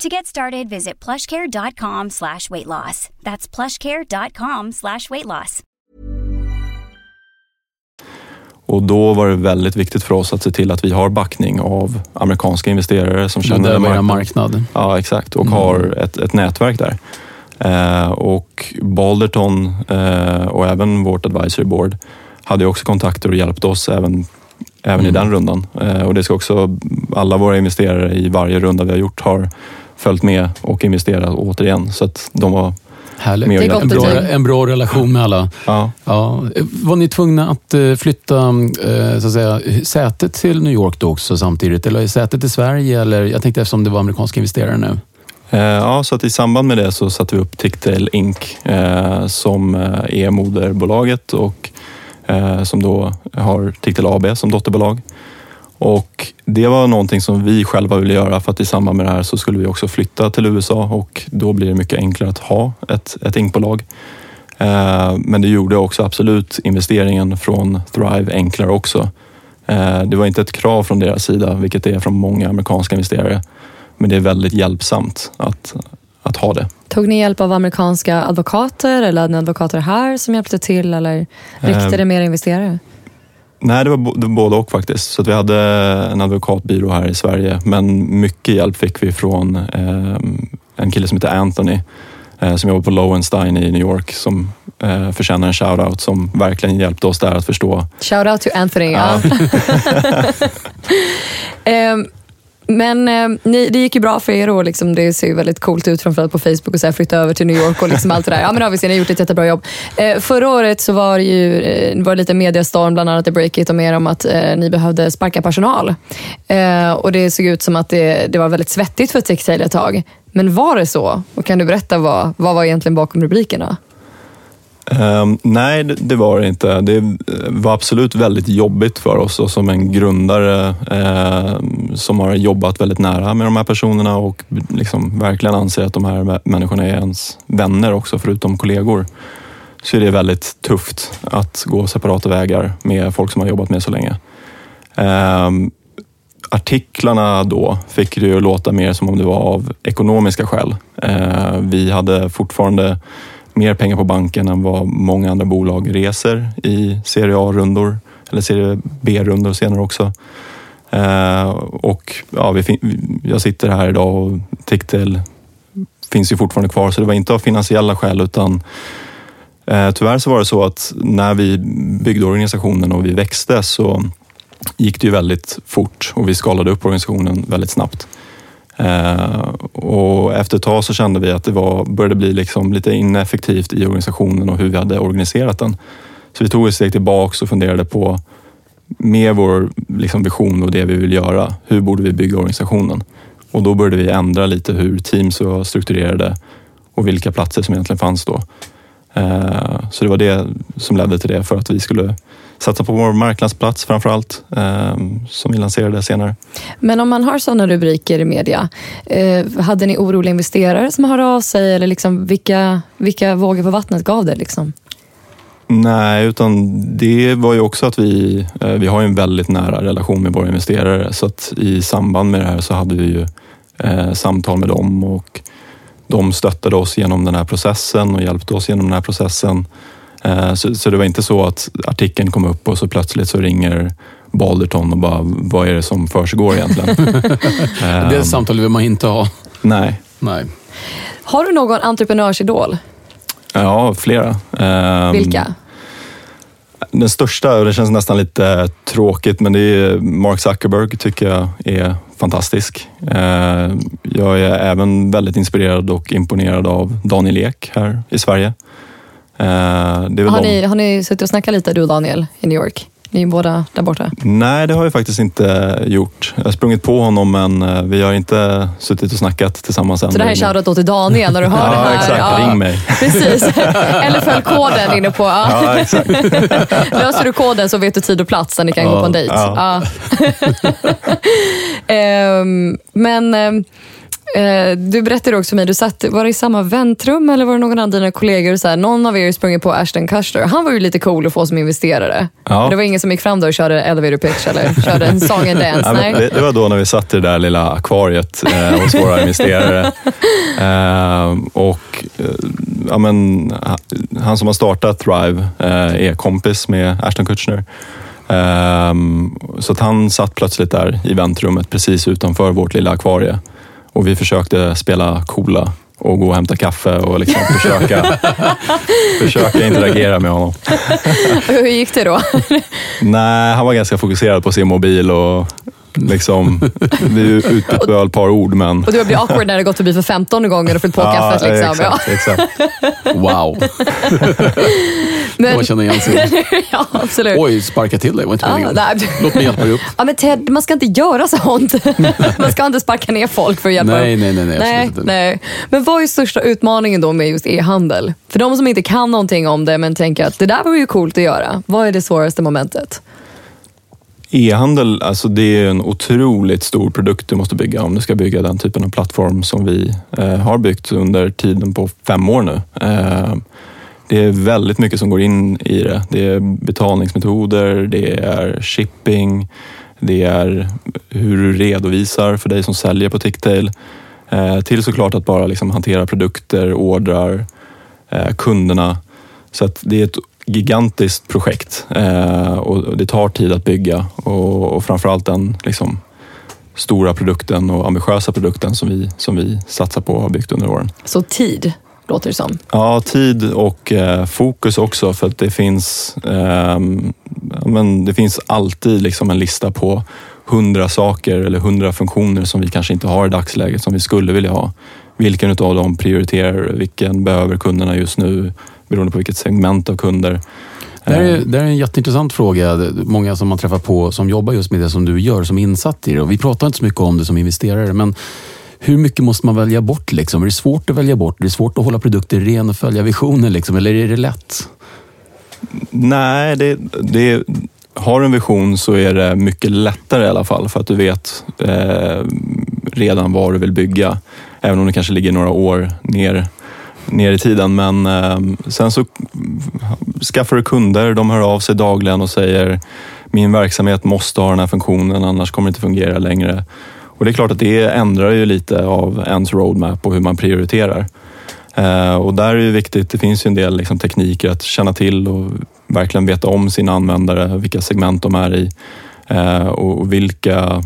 To get started, visit plushcare.com slash weight loss. That's plushcare.com slash weight loss. Och då var det väldigt viktigt för oss att se till att vi har backning av amerikanska investerare som känner det marknaden. marknad. Ja, exakt. Och har ett, ett nätverk där. Eh, och Balderton eh, och även vårt advisory board hade också kontakter och hjälpte oss även, även i den rundan. Eh, och det ska också alla våra investerare i varje runda vi har gjort har följt med och investerat återigen. Så att de var Härligt. med En bra, en bra relation med alla. Ja. Ja. Var ni tvungna att eh, flytta eh, så att säga, sätet till New York då också samtidigt? Eller sätet i Sverige? Eller, jag tänkte eftersom det var amerikanska investerare nu. Eh, Ja, så att i samband med det så satte vi upp Ticktail Inc. som är moderbolaget och som då har Ticktail AB som dotterbolag. Och det var någonting som vi själva ville göra för att i samband med det här så skulle vi också flytta till USA och då blir det mycket enklare att ha ett, ett Inc-bolag. Eh, Men det gjorde också absolut investeringen från Thrive enklare också. Eh, Det var inte ett krav från deras sida, vilket det är från många amerikanska investerare. Men det är väldigt hjälpsamt att, att ha det. Tog ni hjälp av amerikanska advokater eller hade ni advokater här som hjälpte till eller räckte det mer investerare? Nej, det var, det var både och faktiskt. Så vi hade en advokatbyrå här i Sverige, men mycket hjälp fick vi från eh, en kille som heter Anthony eh, som jobbar på Lowenstein i New York som eh, förtjänar en shout-out som verkligen hjälpte oss där att förstå. Shout out to Anthony. Ja. Ehm, men eh, ni, det gick ju bra för er och liksom, det ser ju väldigt coolt ut framförallt på Facebook och så här, flytta över till New York och liksom allt det där. Ja men obviously, ni har gjort ett jättebra jobb. Eh, förra året så var det ju eh, var det lite mediastorm, bland annat i Breakit om er om att eh, ni behövde sparka personal. Eh, och det såg ut som att det, det var väldigt svettigt för Textile ett tag. Men var det så? Och kan du berätta vad, vad var egentligen bakom rubrikerna? Um, nej, det, var det inte. Det eh, var absolut väldigt jobbigt för oss och som en grundare eh, som har jobbat väldigt nära med de här personerna och liksom verkligen anser att de här människorna är ens vänner också, förutom kollegor. Så är det väldigt tufft att gå separata vägar med folk som har jobbat med så länge. Um, artiklarna då fick det ju låta mer som om det var av ekonomiska skäl. Eh, vi hade fortfarande mer pengar på banken än vad många andra bolag reser i Serie A-rundor eller Serie B-rundor senare också. Eh, och ja, vi jag sitter här idag och Ticktail finns ju fortfarande kvar så det var inte av finansiella skäl utan eh, tyvärr så var det så att när vi byggde organisationen och vi växte så gick det ju väldigt fort och vi skalade upp organisationen väldigt snabbt. Eh, och efter ett tag så kände vi att det var, började bli liksom lite ineffektivt i organisationen och hur vi hade organiserat den. Så vi tog ett steg tillbaks och funderade på med vår liksom vision och det vi vill göra, hur borde vi bygga organisationen? Och då började vi ändra lite hur teams var strukturerade och vilka platser som egentligen fanns då. Eh, så det var det som ledde till det för att vi skulle satsa på vår marknadsplats framför allt, eh, som vi lanserade senare. Men om man har sådana rubriker i media, eh, hade ni oroliga investerare som hörde av sig? Eller liksom, vilka, vilka vågor på vattnet gav det? Liksom? Nej, utan det var ju också att vi, eh, vi har en väldigt nära relation med våra investerare så att i samband med det här så hade vi ju samtal med dem och de stöttade oss genom den här processen och hjälpte oss genom den här processen. Eh, så, så det var inte så att artikeln kom upp och så plötsligt så ringer Balderton och bara, vad är det som försiggår egentligen? Eh, Det samtalet vill man inte ha. nej, Nej. Har du någon entreprenörsidol? ja, flera. Ehm, Vilka? Den största, och det känns nästan lite tråkigt, men det är Mark Zuckerberg tycker jag är fantastisk. Eh, Jag är även väldigt inspirerad och imponerad av Daniel Ek här i Sverige. Har de- ni, har ni suttit och snackat lite, du och Daniel, i New York? Ni är båda där borta. Nej, det har jag faktiskt inte gjort. Jag har sprungit på honom men eh, vi har inte suttit och snackat tillsammans än. Så det här är shoutout till Daniel när du hör ja, det här. Exakt, ja, ring mig. Precis. Eller följ koden inne på... Ja. Ja, exakt. Löser du koden så vet du tid och plats när ni kan Ja, gå på en dejt. ja. Ja. Ehm, men ehm, eh, du berättade också för mig, du satt, var det i samma väntrum eller var det någon av dina kollegor? Så här, någon av er sprungit på Ashton Kutcher. Han var ju lite cool att få som investerare. Ja. Det var ingen som gick fram då och körde elevator pitch eller körde en song and dance? Ja, men Nej. det, var då när vi satt i det där lilla akvariet eh, hos våra investerare. Eh, och eh, ja, men, ha- han som har startat Thrive eh, är kompis med Ashton Kutcher. Eh, så att han satt plötsligt där i väntrummet precis utanför vårt lilla akvarie. Och vi försökte spela coola och gå och hämta kaffe och liksom försöka, försöka interagera med honom. Hur gick det då? Nej, han var ganska fokuserad på sin mobil och liksom, vi utbytte väl ett par ord men... Och du har blivit awkward när det gått förbi för 15 gånger och fyllt på kaffet. Liksom. exakt, exakt. Wow, Men, jag känner igen sig. ja, absolut. Oj, sparka till dig. Det var inte Ja, meningen. nej. Låt mig hjälpa dig upp. Ja, men Ted, man ska inte göra sånt. Man ska inte sparka ner folk för att hjälpa Nej, dem. nej, nej, nej, nej, inte. nej. Men vad är största utmaningen då med just e-handel? För de som inte kan någonting om det men tänker att det där var ju coolt att göra. Vad är det svåraste momentet? E-handel, alltså det är en otroligt stor produkt du måste bygga om du ska bygga den typen av plattform som vi eh, har byggt under tiden på fem år nu. Eh, det är väldigt mycket som går in i det. Det är betalningsmetoder, det är shipping, det är hur du redovisar för dig som säljer på Ticktail. Eh, till såklart att bara liksom hantera produkter, ordrar, eh, kunderna. Så att det är ett gigantiskt projekt eh, och det tar tid att bygga och, och framförallt den liksom, stora produkten och ambitiösa produkten som vi, som vi satsar på och har byggt under åren. Så tid, låter det som. Ja, tid och eh, fokus också för att det finns, ja, men det finns alltid liksom en lista på hundra saker eller hundra funktioner som vi kanske inte har i dagsläget som vi skulle vilja ha. Vilken av dem prioriterar? Vilken behöver kunderna just nu beroende på vilket segment av kunder? Det här, är, Eh, det här är en jätteintressant fråga. Många som man träffar på som jobbar just med det som du gör, som är insatt i det. Och vi pratar inte så mycket om det som investerare, men hur mycket måste man välja bort? Liksom? Är det svårt att välja bort? Är det svårt att hålla produkter ren och följa visionen? Liksom? Eller är det lätt? Nej, det, det, har du en vision så är det mycket lättare i alla fall för att du vet eh, redan vad du vill bygga. Även om det kanske ligger några år ner, ner i tiden. Men eh, sen så skaffar du kunder, de hör av sig dagligen och säger min verksamhet måste ha den här funktionen annars kommer det inte fungera längre. Och det är klart att det ändrar ju lite av ens roadmap och hur man prioriterar. Eh, och där är det ju viktigt, det finns ju en del liksom, tekniker att känna till och verkligen veta om sina användare, vilka segment de är i eh, och vilka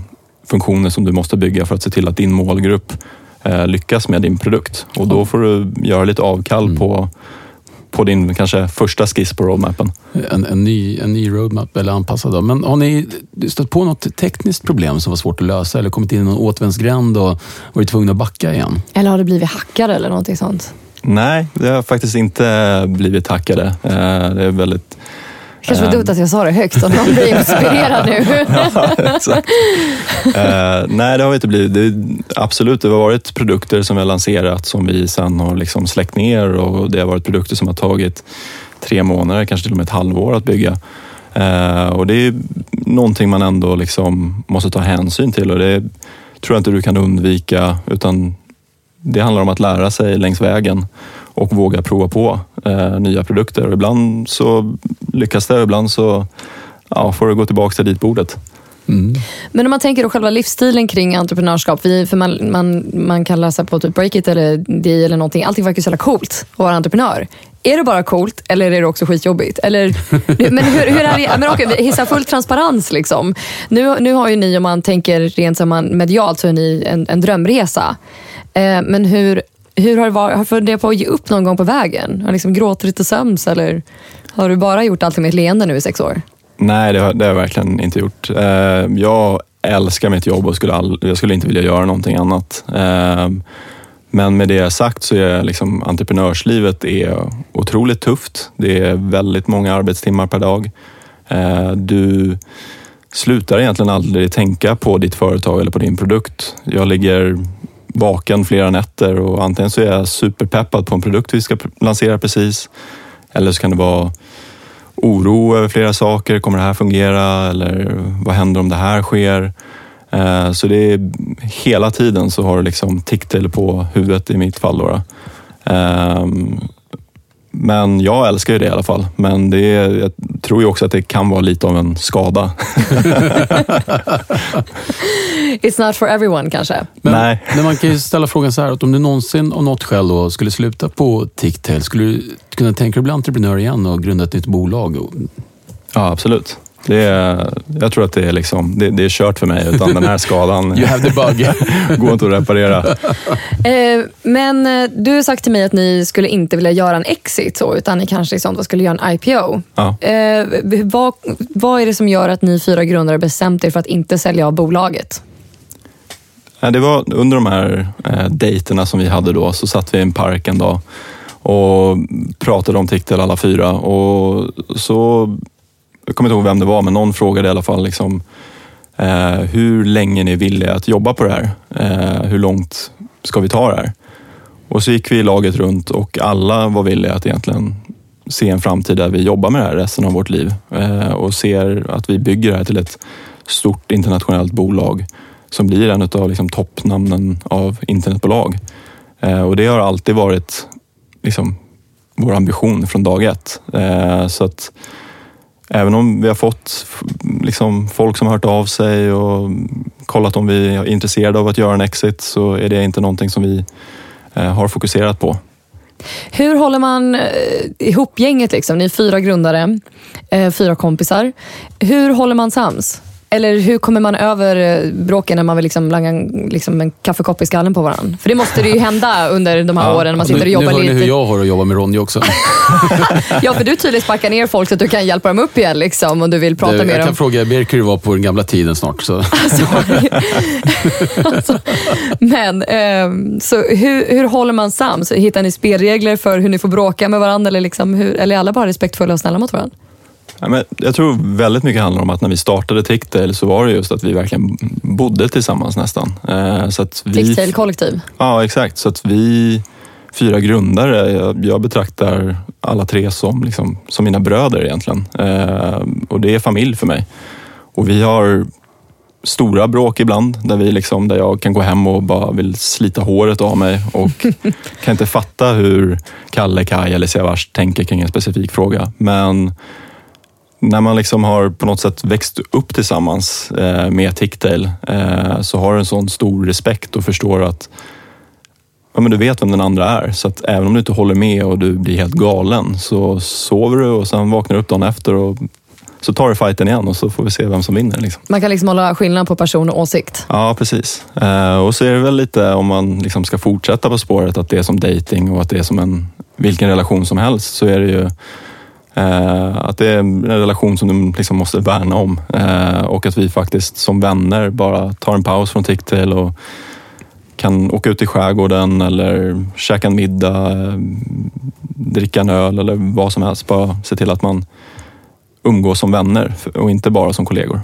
funktioner som du måste bygga för att se till att din målgrupp lyckas med din produkt. Och då får du göra lite avkall på, på din kanske första skiss på roadmappen. En, en, ny, en ny roadmap eller anpassad. Då. Men har ni stött på något tekniskt problem som var svårt att lösa eller kommit in i någon återvändsgränd och varit tvungna att backa igen? Eller har det blivit hackare eller någonting sånt? Nej, det har faktiskt inte blivit hackade. Eh, Det är väldigt Kanske var dumt att jag sa det högt om någon blir inspirerad nu. Exakt. Uh, nej, det har vi inte blivit. Det, absolut, det har varit produkter som vi har lanserat som vi sen har liksom släckt ner och det har varit produkter som har tagit tre månader, kanske till och med ett halvår att bygga. Uh, och det är någonting man ändå liksom måste ta hänsyn till och det tror jag inte du kan undvika utan det handlar om att lära sig längs vägen och våga prova på eh, nya produkter. Och ibland så lyckas det ibland så ja, får du gå tillbaka till ditbordet. Men om man tänker då själva livsstilen kring entreprenörskap. Vi, för man, man, man kan läsa på typ Breakit eller DI eller någonting. Allting verkar så jävla coolt att vara entreprenör. Är det bara coolt eller är det också skitjobbigt? Eller, men hur, hur är det? Men okej, hissa full transparens. Liksom. Nu, nu har ju ni, om man tänker rent som man, medialt, så är ni en, en drömresa. Eh, men hur, hur har det varit? Har du funderat på att ge upp någon gång på vägen? Har liksom gråtit till sömns eller har du bara gjort allt med ett leende nu i sex år? Nej, det har, det har jag verkligen inte gjort. Eh, jag älskar mitt jobb och skulle all, jag skulle inte vilja göra någonting annat. Eh, men med det sagt så är liksom, entreprenörslivet är otroligt tufft. Det är väldigt många arbetstimmar per dag. Eh, du slutar egentligen aldrig tänka på ditt företag eller på din produkt. Jag ligger vaken flera nätter och antingen så är jag superpeppad på en produkt vi ska lansera precis. Eller så kan det vara oro över flera saker. Kommer det här fungera? Eller vad händer om det här sker? Eh, så det är hela tiden så har du liksom ticktail på huvudet i mitt fall. Då. Ehm, men jag älskar ju det i alla fall. Men det är, jag tror ju också att det kan vara lite av en skada. It's not for everyone kanske. Men, Nej. Men man kan ju ställa frågan så här, att om du någonsin av något skäl då skulle sluta på Ticktail, skulle du kunna tänka dig att bli entreprenör igen och grunda ett nytt bolag? Ja, absolut. Det är, jag tror att det är, liksom, det, det, är kört för mig, utan den här skadan you have the bug. går inte att reparera. Eh, men eh, du har sagt till mig att ni skulle inte vilja göra en exit, så, utan ni kanske i sånt skulle göra en IPO. Ja. Eh, vad, vad är det som gör att ni fyra grundare bestämt er för att inte sälja av bolaget? Det var under de här eh, dejterna som vi hade då, så satt vi i en park en dag och pratade om Ticktel alla fyra. Och så jag kommer inte ihåg vem det var, men någon frågade i alla fall liksom, eh, hur länge ni är villiga att jobba på det här. Eh, hur långt ska vi ta det här? Och så gick vi laget runt och alla var villiga att egentligen se en framtid där vi jobbar med det här resten av vårt liv eh, och ser att vi bygger det här till ett stort internationellt bolag som blir en av liksom, toppnamnen av internetbolag. Eh, och det har alltid varit liksom, vår ambition från dag ett. Eh, så att Även om vi har fått liksom, folk som har hört av sig och kollat om vi är intresserade av att göra en exit så är det inte någonting som vi eh, har fokuserat på. Hur håller man eh, ihop gänget? Liksom? Ni är fyra grundare, eh, fyra kompisar. Hur håller man sams? Eller hur kommer man över eh, bråken när man vill liksom langa liksom en kaffekopp i skallen på varandra? För det måste det ju hända under de här ja, åren när man sitter och jobbar lite. Nu hör ni hur jag har att jobba med Ronny också. ja, för du tydligen sparkar ner folk så att du kan hjälpa dem upp igen liksom, om du vill prata du, med dem. Jag kan fråga Birk hur det var på den gamla tiden snart. Så. Alltså, alltså, men, um, så hur, hur håller man sams? Hittar ni spelregler för hur ni får bråka med varandra? Eller, liksom, hur, eller är alla bara respektfulla och snälla mot varandra? Ja, men jag tror väldigt mycket handlar om att när vi startade Ticktail så var det just att vi verkligen bodde tillsammans nästan. Eh, så att vi... Ticktail kollektiv? Ja, exakt. Så att vi fyra grundare, jag, jag betraktar alla tre som, liksom, som mina bröder egentligen. Eh, och det är familj för mig. Och vi har stora bråk ibland där, vi liksom, där jag kan gå hem och bara vill slita håret av mig och kan inte fatta hur Kalle, Kaj eller Siavash tänker kring en specifik fråga. Men när man liksom har på något sätt växt upp tillsammans eh, med Ticktail eh, så har du en sån stor respekt och förstår att ja, men du vet vem den andra är. Så att även om du inte håller med och du blir helt galen så sover du och sen vaknar du upp dagen efter och så tar du fighten igen och så får vi se vem som vinner. Liksom. Man kan liksom hålla skillnad på person och åsikt? Ja, precis. Eh, och så är det väl lite, om man liksom ska fortsätta på spåret, att det är som dating och att det är som en vilken relation som helst, så är det ju Eh, att det är en relation som du liksom måste värna om eh, och att vi faktiskt som vänner bara tar en paus från TikTok och kan åka ut i skärgården eller käka en middag, eh, dricka en öl eller vad som helst. Bara se till att man umgås som vänner och inte bara som kollegor.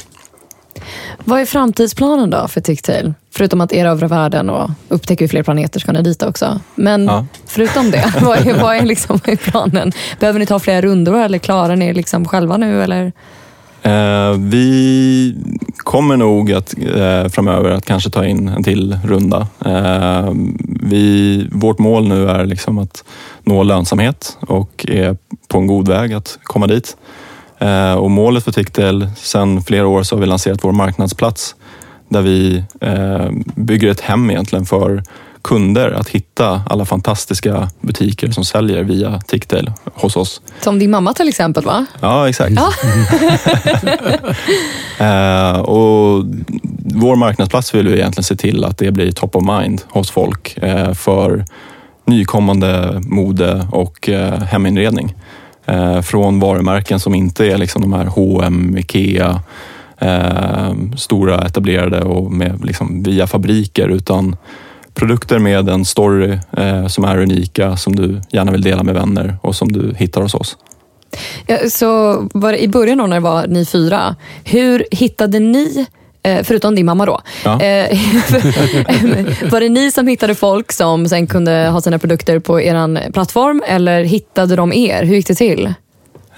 Vad är framtidsplanen då för Ticktail? Förutom att erövra världen och upptäcka fler planeter ska ni dit också. Men ja. förutom det, vad är, vad är liksom planen? Behöver ni ta flera rundor eller klarar ni liksom själva nu? Eller? Eh, vi kommer nog att eh, framöver att kanske ta in en till runda. Eh, vi, vårt mål nu är liksom att nå lönsamhet och är på en god väg att komma dit. Eh, och målet för Ticktel, sedan flera år så har vi lanserat vår marknadsplats där vi eh, bygger ett hem egentligen för kunder att hitta alla fantastiska butiker som säljer via Ticktail hos oss. Som din mamma till exempel va? Ja, exakt. Ja. eh, och vår marknadsplats vill vi egentligen se till att det blir top of mind hos folk eh, för nykommande mode och eh, heminredning. Eh, från varumärken som inte är liksom de här H&M, Ikea, eh, stora etablerade och med liksom via fabriker utan produkter med en story eh, som är unika, som du gärna vill dela med vänner och som du hittar hos oss. Ja, så var det, I början då när det var ni fyra, hur hittade ni Förutom din mamma då. Ja. Eh, var det ni som hittade folk som sen kunde ha sina produkter på er plattform eller hittade de er? Hur gick det till?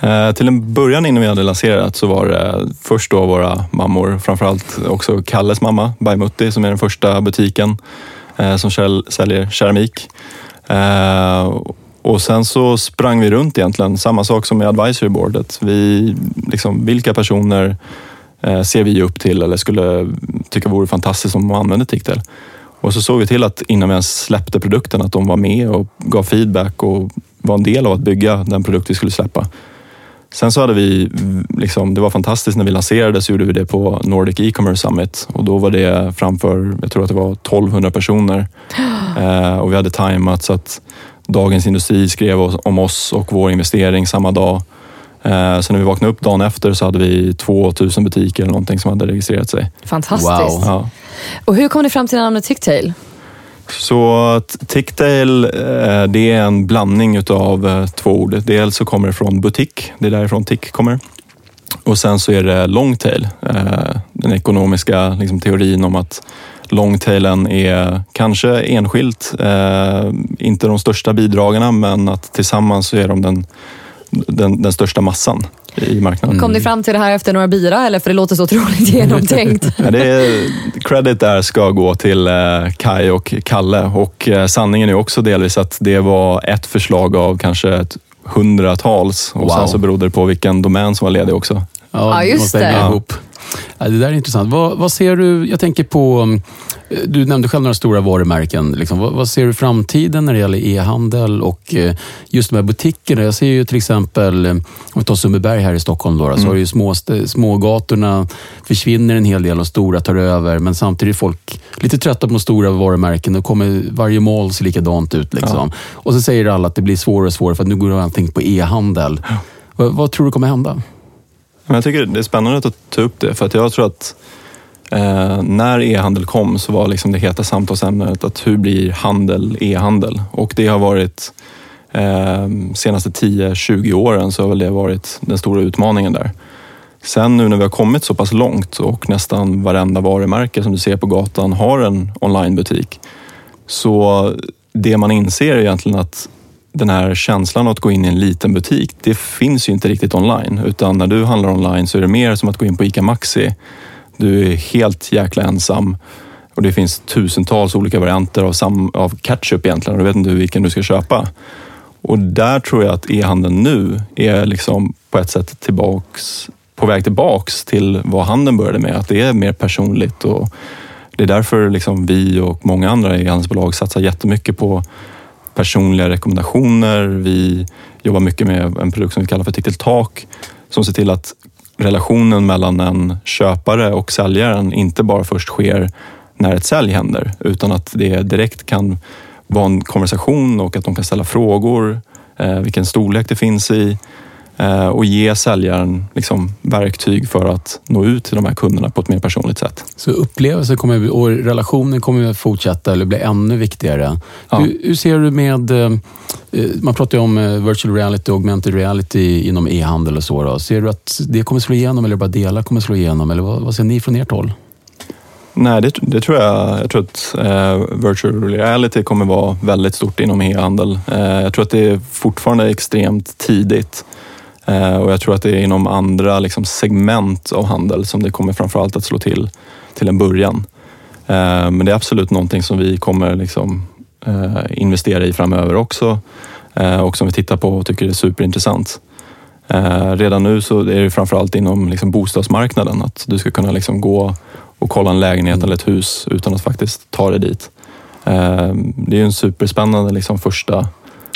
Eh, till en början innan vi hade lanserat så var det först då våra mammor, framförallt också Kalles mamma, Baimutti, som är den första butiken eh, som säljer keramik. Eh, och sen så sprang vi runt egentligen, samma sak som med advisory boardet. Vi, liksom, vilka personer eh, ser vi upp till eller skulle tycka vore fantastiskt om de använde Ticktail? Och så såg vi till att innan vi ens släppte produkten att de var med och gav feedback och var en del av att bygga den produkt vi skulle släppa. Sen så hade vi, liksom, det var fantastiskt när vi lanserade så gjorde vi det på Nordic E-commerce Summit och då var det framför, jag tror att det var 1200 personer. Eh, och vi hade tajmat så att Dagens Industri skrev om oss och vår investering samma dag. Eh, så när vi vaknade upp dagen efter så hade vi 2000 butiker eller någonting som hade registrerat sig. Fantastiskt. Wow. Ja. Och hur kom ni fram till namnet Ticktail? Så Ticktail, eh, det är en blandning utav eh, två ord. Dels så kommer det från butik, det är därifrån tick kommer. Och sen så är det longtail, den ekonomiska liksom, teorin om att longtailen är kanske enskilt, inte de största bidragarna, men att tillsammans så är de den, den, den största massan i marknaden. Kom ni fram till det här efter några bira eller? För det låter så otroligt genomtänkt. Ja, det är, credit där ska gå till eh, Kai och Kalle och eh, sanningen är också delvis att det var ett förslag av kanske ett hundratals och Wow. sen så berodde det på vilken domän som var ledig också. Ja, just måste hänga det. Ihop. Ja, det där är intressant. Vad, vad ser du, jag tänker på, um, du nämnde själv några stora varumärken. Liksom. Vad, vad ser du framtiden när det gäller e-handel och eh, just de här butikerna? Jag ser ju till exempel, eh, om vi tar Sundbyberg här i Stockholm, då, så har du ju små, smågatorna försvinner en hel del och stora tar över. Men samtidigt är folk lite trötta på de stora varumärken. och kommer, varje mall ser likadant ut. Liksom. Och så säger alla att det blir svårare och svårare för att nu går allting på e-handel. Vad, vad tror du kommer hända? Men jag tycker det är spännande att ta upp det för att jag tror att eh, när e-handel kom så var liksom det heta samtalsämnet att hur blir handel e-handel? Och det har varit eh, senaste 10-20 åren så har väl det varit den stora utmaningen där. Sen nu när vi har kommit så pass långt och nästan varenda varumärke som du ser på gatan har en onlinebutik. Så det man inser är egentligen att den här känslan att gå in i en liten butik, det finns ju inte riktigt online. Utan när du handlar online så är det mer som att gå in på ICA Maxi. Du är helt jäkla ensam och det finns tusentals olika varianter av, sam, av ketchup egentligen och du vet inte vilken du ska köpa. Och där tror jag att e-handeln nu är liksom på ett sätt tillbaks, på väg tillbaks till vad handeln började med. Att det är mer personligt och det är därför liksom vi och många andra e-handelsbolag satsar jättemycket på personliga rekommendationer. Vi jobbar mycket med en produkt som vi kallar för Ticktail Talk som ser till att relationen mellan en köpare och säljaren inte bara först sker när ett sälj händer utan att det direkt kan vara en konversation och att de kan ställa frågor, eh, vilken storlek det finns i och ge säljaren liksom, verktyg för att nå ut till de här kunderna på ett mer personligt sätt. Så upplevelsen kommer, och relationen kommer att fortsätta eller bli ännu viktigare. Ja. Hur, hur ser du med... eh, Man pratar ju om eh, virtual reality och augmented reality inom e-handel och så. Då. Ser du att det kommer slå igenom eller bara delar kommer slå igenom? Eller vad, vad ser ni från ert håll? Nej, det, det tror jag. Jag tror att eh, virtual reality kommer vara väldigt stort inom e-handel. Eh, jag tror att det är fortfarande extremt tidigt eh, och jag tror att det är inom andra liksom, segment av handel som det kommer framförallt att slå till till en början. Eh, men det är absolut någonting som vi kommer liksom, eh, investera i framöver också eh, och som vi tittar på och tycker är superintressant. Eh, redan nu så är det framförallt inom liksom bostadsmarknaden att du ska kunna liksom gå och kolla en lägenhet eller ett hus utan att faktiskt ta dig dit. Eh, det är en superspännande liksom första...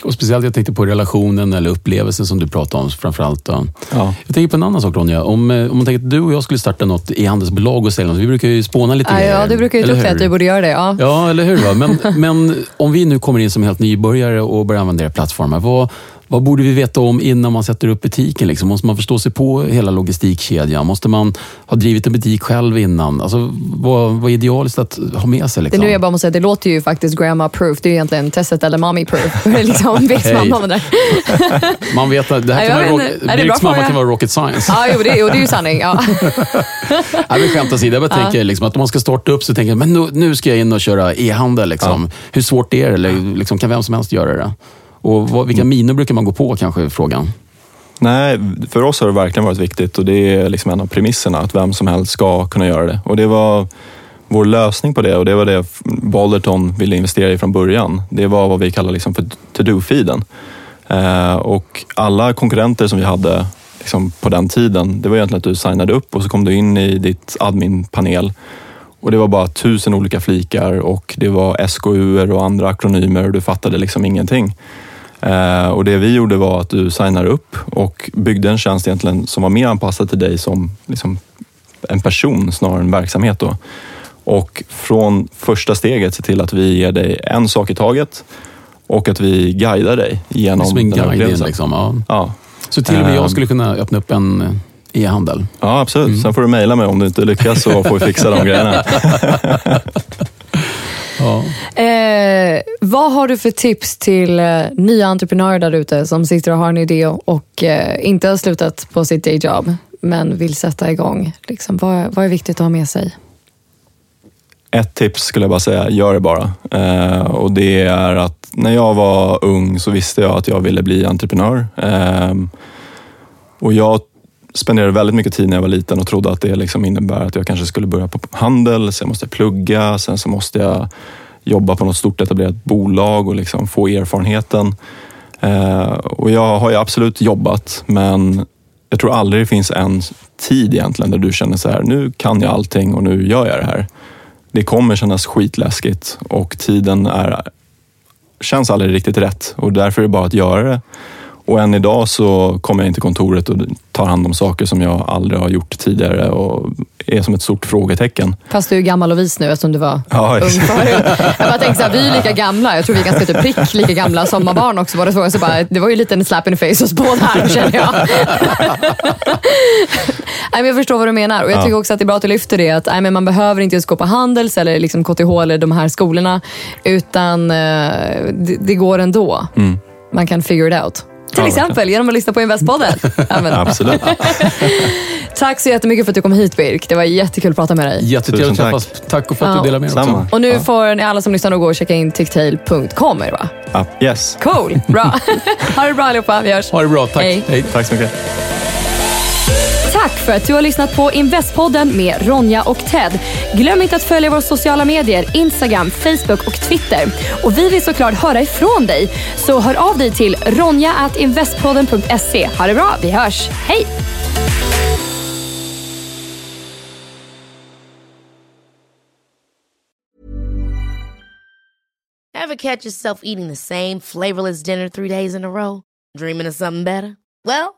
Och speciellt jag tänkte på relationen eller upplevelsen som du pratade om framförallt. Ja. Jag tänker på en annan sak Ronja. Om, eh, om man tänker att du och jag skulle starta något e-handelsbolag och sälja något. Vi brukar ju spåna lite Ja, grejer. ja, du brukar ju tro att du borde göra det. Ja. Ja, eller hur? Va? Men, men om vi nu kommer in som helt nybörjare och börjar använda era plattformar. Vad, Vad borde vi veta om innan man sätter upp butiken? Liksom? Måste man förstå sig på hela logistikkedjan? Måste man ha drivit en butik själv innan? Alltså, vad, vad är idealiskt att ha med sig? Liksom? Det nu jag bara måste säga, det låter ju faktiskt grandma proof. Det är egentligen testet eller mommy proof. liksom, Hej. mamma var där. Man vet att det här Ja, kan vara, vet rock, det mamma kan vara rocket science. Ja, jo, det, jo, det är ju sanning. Ja. Nej, men skämt åsido, jag bara tänker liksom, att om man ska starta upp så tänker jag men nu, nu ska jag in och köra e-handel. Liksom. Hur svårt är det? Eller, liksom, kan vem som helst göra det? Och vad, vilka miner brukar man gå på kanske är frågan. Nej, för oss har det verkligen varit viktigt och det är liksom en av premisserna att vem som helst ska kunna göra det. Och det var vår lösning på det och det var det Balderton ville investera i från början. Det var vad vi kallar liksom för to-do-feeden. Eh, och alla konkurrenter som vi hade liksom på den tiden, det var egentligen att du signade upp och så kom du in i ditt admin-panel och det var bara tusen olika flikar och det var SKU och andra akronymer och du fattade liksom ingenting. Eh, och det vi gjorde var att du signade upp och byggde en tjänst egentligen som var mer anpassad till dig som liksom en person snarare än verksamhet. Då. Och från första steget se till att vi ger dig en sak i taget och att vi guidar dig genom Som en guide liksom, ja. Ja. Så till och med jag skulle kunna öppna upp en eh, e-handel. ja, absolut. Sen får du mejla mig om du inte lyckas så får vi fixa de grejerna. Ja. Eh, vad har du för tips till eh, nya entreprenörer där ute som sitter och har en idé och eh, inte har slutat på sitt dayjob men vill sätta igång? Liksom, vad, vad är viktigt att ha med sig? Ett tips skulle jag bara säga, gör det bara. Eh, och det är att när jag var ung så visste jag att jag ville bli entreprenör. Eh, och jag spenderade väldigt mycket tid när jag var liten och trodde att det liksom innebär att jag kanske skulle börja på handel, sen måste jag plugga, sen så måste jag jobba på något stort etablerat bolag och liksom få erfarenheten. Eh, och jag har ju absolut jobbat, men jag tror aldrig det finns en tid egentligen där du känner så här, nu kan jag allting och nu gör jag det här. Det kommer kännas skitläskigt och tiden är, känns aldrig riktigt rätt och därför är det bara att göra det. Och än idag så kommer jag in till kontoret och tar hand om saker som jag aldrig har gjort tidigare och är som ett stort frågetecken. Fast du är gammal och vis nu eftersom du var Ja, ung förut. Jag bara tänkte så här, vi är lika gamla. Jag tror vi är ganska typ prick lika gamla som var barn också. Två. Så bara, det var ju lite en slap in the face hos båda här känner jag. nej, men jag förstår vad du menar och jag tycker också att det är bra att du lyfter det. Att nej, men man behöver inte just gå på Handels eller liksom KTH eller de här skolorna. Utan eh, det, det går ändå. Man kan figure it out. Till Ja, exempel genom att lyssna på Investpodden. Ja, men, Absolut. tack så jättemycket för att du kom hit Birk. Det var jättekul att prata med dig. Jättetrevligt att tack. träffas. Tack och för att Ja. du delar med dig också. Och nu får ni alla som lyssnar gå och checka in ticktail.com. Ja, yes. Cool, bra. ha det bra allihopa, vi hörs. Ha det bra. Tack. Hej. Hej. Tack så mycket. Tack för att du har lyssnat på Investpodden med Ronja och Ted. Glöm inte att följa våra sociala medier, Instagram, Facebook och Twitter. Och vi vill såklart höra ifrån dig. Så hör av dig till ronja.investpodden.se. Ha det bra, vi hörs. Hej! Ever catch yourself eating the same flavorless dinner three days in a row? Dreaming of something better? Well,